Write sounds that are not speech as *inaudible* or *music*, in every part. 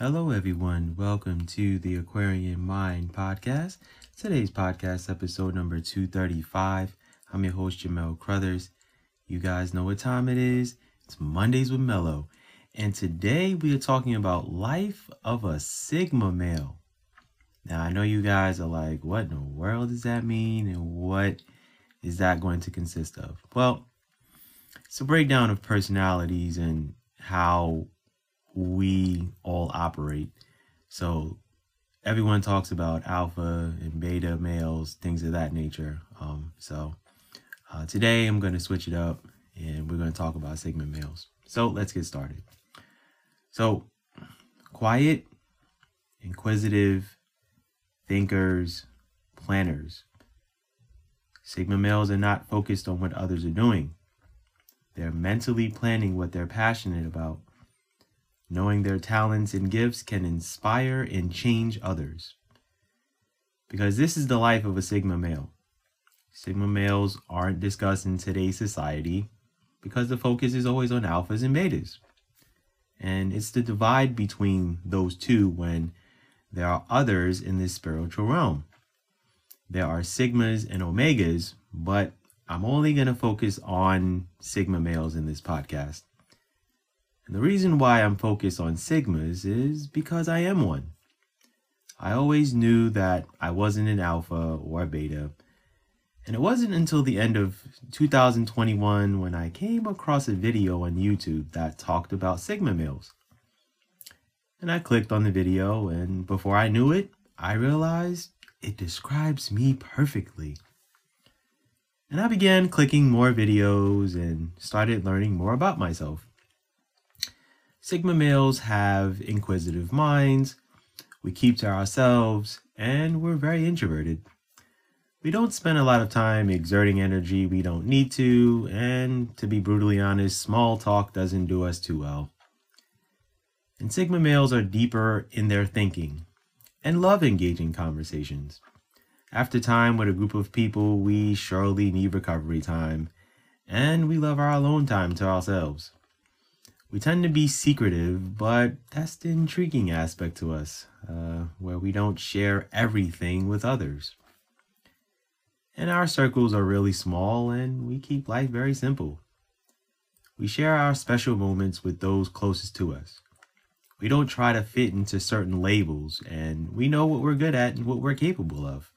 Hello, everyone. Welcome to the Aquarian Mind podcast. Today's podcast, episode number 235. I'm your host, Jamell Crouthers. You guys know what time it is. It's Mondays with Mellow. And today we are talking about life of a Sigma male. Now, I know you guys are like, what in the world does that mean? And what is that going to consist of? Well, it's a breakdown of personalities and how we all operate. So everyone talks about alpha and beta males, things of that nature. Um, so uh, today I'm going to switch it up and we're going to talk about sigma males. So let's get started. So quiet, inquisitive, thinkers, planners. Sigma males are not focused on what others are doing. They're mentally planning what they're passionate about Knowing their talents and gifts can inspire and change others. Because this is the life of a Sigma male. Sigma males aren't discussed in today's society because the focus is always on alphas and betas. And it's the divide between those two when there are others in this spiritual realm. There are Sigmas and Omegas, but I'm only going to focus on Sigma males in this podcast. And the reason why I'm focused on Sigmas is because I am one. I always knew that I wasn't an alpha or a beta. And it wasn't until the end of 2021 when I came across a video on YouTube that talked about Sigma males. And I clicked on the video, and before I knew it, I realized it describes me perfectly. And I began clicking more videos and started learning more about myself. Sigma males have inquisitive minds, we keep to ourselves, and we're very introverted. We don't spend a lot of time exerting energy we don't need to, and to be brutally honest, small talk doesn't do us too well. And Sigma males are deeper in their thinking and love engaging conversations. After time with a group of people, we surely need recovery time, and we love our alone time to ourselves. We tend to be secretive, but that's the intriguing aspect to us, uh, where we don't share everything with others. And our circles are really small, and we keep life very simple. We share our special moments with those closest to us. We don't try to fit into certain labels, and we know what we're good at and what we're capable of.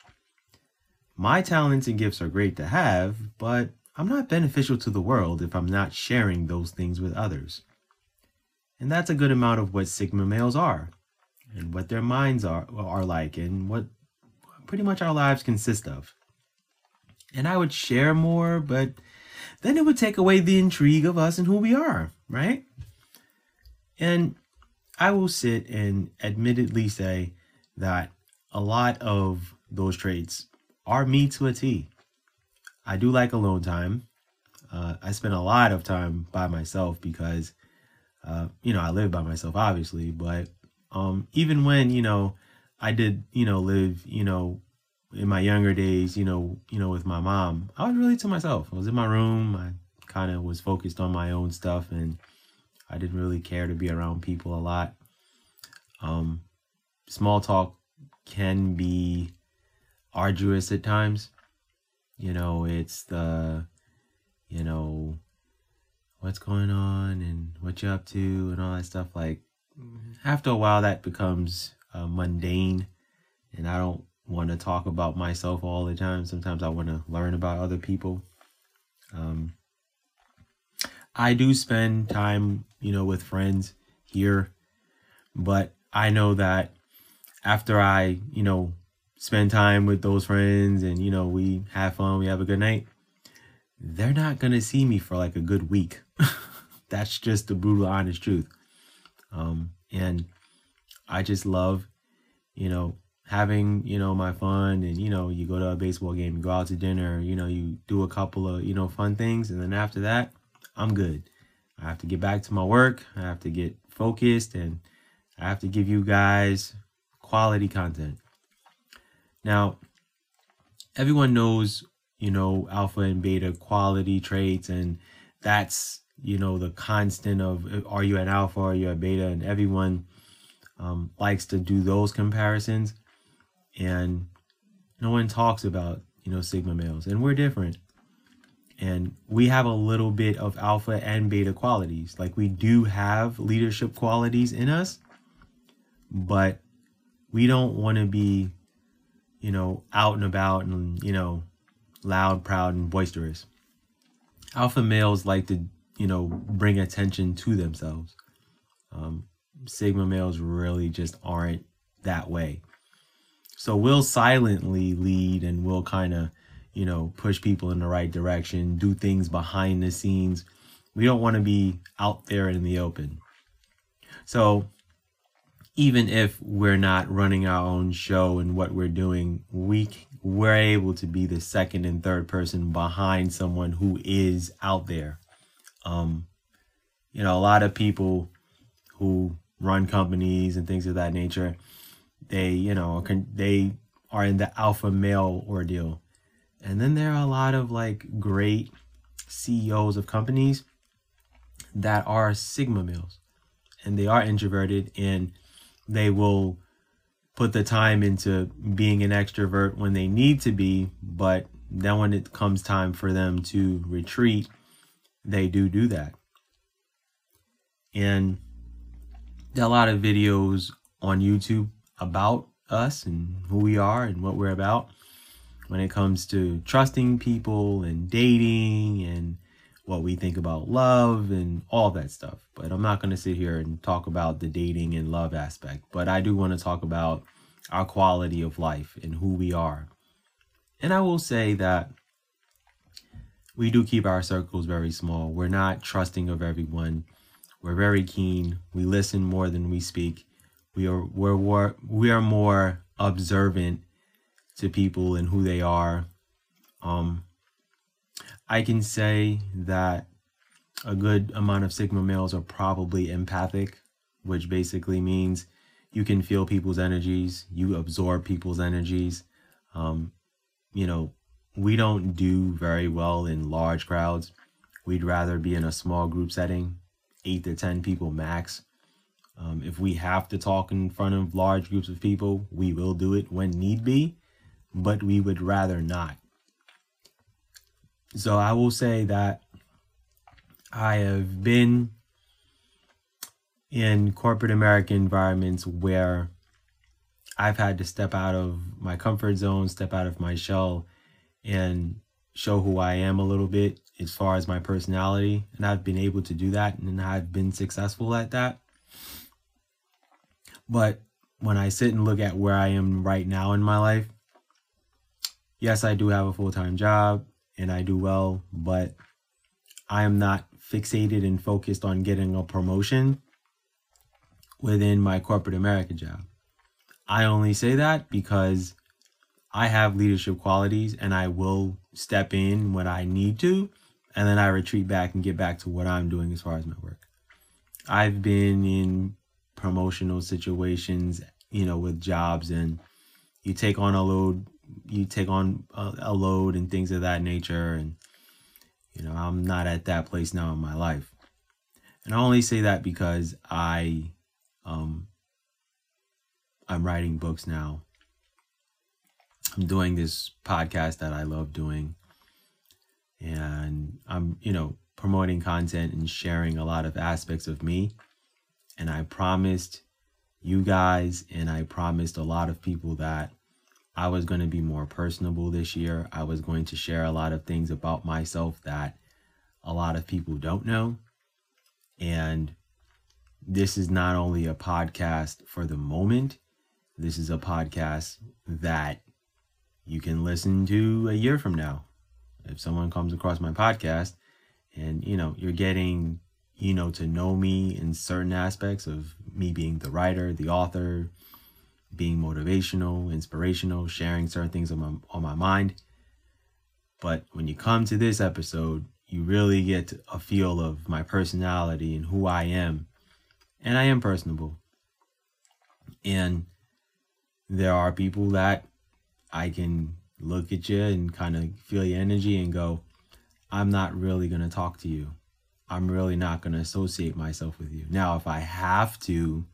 My talents and gifts are great to have, but I'm not beneficial to the world if I'm not sharing those things with others. And that's a good amount of what Sigma males are and what their minds are, are like and what pretty much our lives consist of. And I would share more, but then it would take away the intrigue of us and who we are, right? And I will sit and admittedly say that a lot of those traits are me to a T. I do like alone time. Uh, I spend a lot of time by myself because uh, you know, I live by myself, obviously, but um, even when you know I did, you know, live, you know, in my younger days, you know, you know, with my mom, I was really to myself. I was in my room. I kind of was focused on my own stuff, and I didn't really care to be around people a lot. Um, small talk can be arduous at times. You know, it's the, you know, what's going on and what you're up to and all that stuff. Like after a while, that becomes uh, mundane, and I don't want to talk about myself all the time. Sometimes I want to learn about other people. Um, I do spend time, you know, with friends here, but I know that after I, you know, spend time with those friends and, you know, we have fun, we have a good night, they're not going to see me for like a good week. *laughs* That's just the brutal, honest truth. Um, and I just love, you know, having, you know, my fun and, you know, you go to a baseball game, you go out to dinner, you know, you do a couple of, you know, fun things. And then after that, I'm good. I have to get back to my work. I have to get focused and I have to give you guys quality content. Now, everyone knows you know, alpha and beta quality traits. And that's, you know, the constant of are you an alpha, are you a beta? And everyone um, likes to do those comparisons, and no one talks about you know sigma males, and we're different, and we have a little bit of alpha and beta qualities. Like we do have leadership qualities in us, but we don't want to be, you know, out and about and you know, loud, proud, and boisterous. Alpha males like to you know bring attention to themselves. Um, Sigma males really just aren't that way. So we'll silently lead and we'll kind of, you know, push people in the right direction, do things behind the scenes. We don't want to be out there in the open. So even if we're not running our own show and what we're doing, we we're able to be the second and third person behind someone who is out there. Um, you know, a lot of people who run companies and things of that nature, they, you know, can, they are in the alpha male ordeal. And then there are a lot of like great CEOs of companies that are sigma males and they are introverted and they will put the time into being an extrovert when they need to be, but then when it comes time for them to retreat, they do do that. And a lot of videos on YouTube about us and who we are and what we're about when it comes to trusting people and dating and what we think about love and all that stuff. But I'm not going to sit here and talk about the dating and love aspect, but I do want to talk about our quality of life and who we are. And I will say that we do keep our circles very small. We're not trusting of everyone. We're very keen. We listen more than we speak. We are we're, we're we are more observant to people and who they are. Um, I can say that a good amount of Sigma males are probably empathic, which basically means you can feel people's energies, you absorb people's energies. Um, you know, we don't do very well in large crowds. We'd rather be in a small group setting eight to 10 people max. Um, if we have to talk in front of large groups of people, we will do it when need be, but we would rather not. So I will say that I have been in corporate American environments where I've had to step out of my comfort zone, step out of my shell, and show who I am a little bit as far as my personality. And I've been able to do that and I've been successful at that. But when I sit and look at where I am right now in my life, yes, I do have a full time job and I do well, but I am not fixated and focused on getting a promotion within my corporate America job. I only say that because I have leadership qualities and I will step in when I need to, and then I retreat back and get back to what I'm doing as far as my work. I've been in promotional situations, you know, with jobs, and you take on a load, you take on a, a load and things of that nature. And, you know, I'm not at that place now in my life. And I only say that because I, um, I'm writing books now I'm doing this podcast that I love doing. And I'm, you know, promoting content and sharing a lot of aspects of me. And I promised you guys and I promised a lot of people that I was going to be more personable this year. I was going to share a lot of things about myself that a lot of people don't know. And this is not only a podcast for the moment, this is a podcast that you can listen to a year from now. If someone comes across my podcast and, you know, you're getting, you know, to know me in certain aspects of me being the writer, the author, being motivational, inspirational, sharing certain things on my, on my mind. But when you come to this episode, you really get a feel of my personality and who I am. And I am personable. And there are people that I can look at you and kind of feel your energy and go, I'm not really going to talk to you. I'm really not going to associate myself with you. Now, if I have to,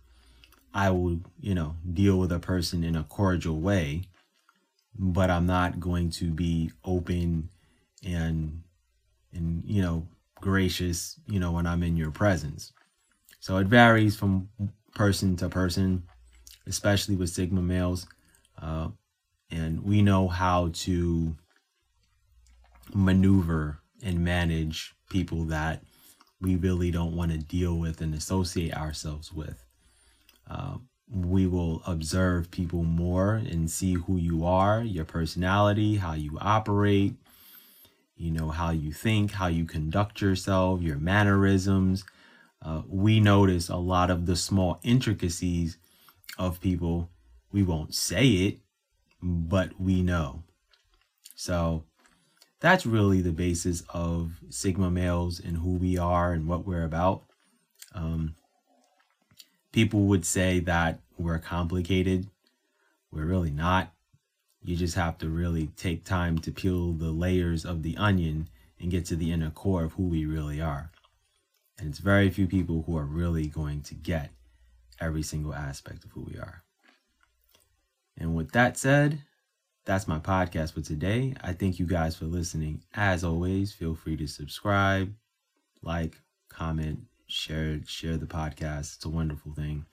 I will, you know, deal with a person in a cordial way, but I'm not going to be open and and you know gracious, you know, when I'm in your presence. So it varies from person to person, especially with Sigma males. Uh, and we know how to maneuver and manage people that we really don't want to deal with and associate ourselves with. Uh, we will observe people more and see who you are, your personality, how you operate, you know, how you think, how you conduct yourself, your mannerisms. Uh, we notice a lot of the small intricacies of people. We won't say it, but we know. So that's really the basis of Sigma males and who we are and what we're about. Um, people would say that we're complicated. We're really not. You just have to really take time to peel the layers of the onion and get to the inner core of who we really are. And it's very few people who are really going to get every single aspect of who we are. And with that said, that's my podcast for today. I thank you guys for listening. As always, feel free to subscribe, like, comment, share share the podcast. It's a wonderful thing.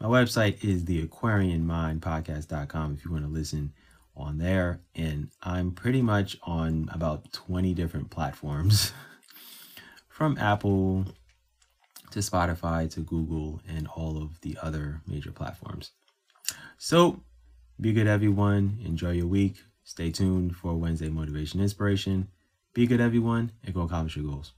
My website is the aquarianmindpodcast.com if you want to listen on there. And I'm pretty much on about 20 different platforms *laughs* from Apple to Spotify to Google and all of the other major platforms. So be good, everyone. Enjoy your week. Stay tuned for Wednesday Motivation Inspiration. Be good, everyone, and go accomplish your goals.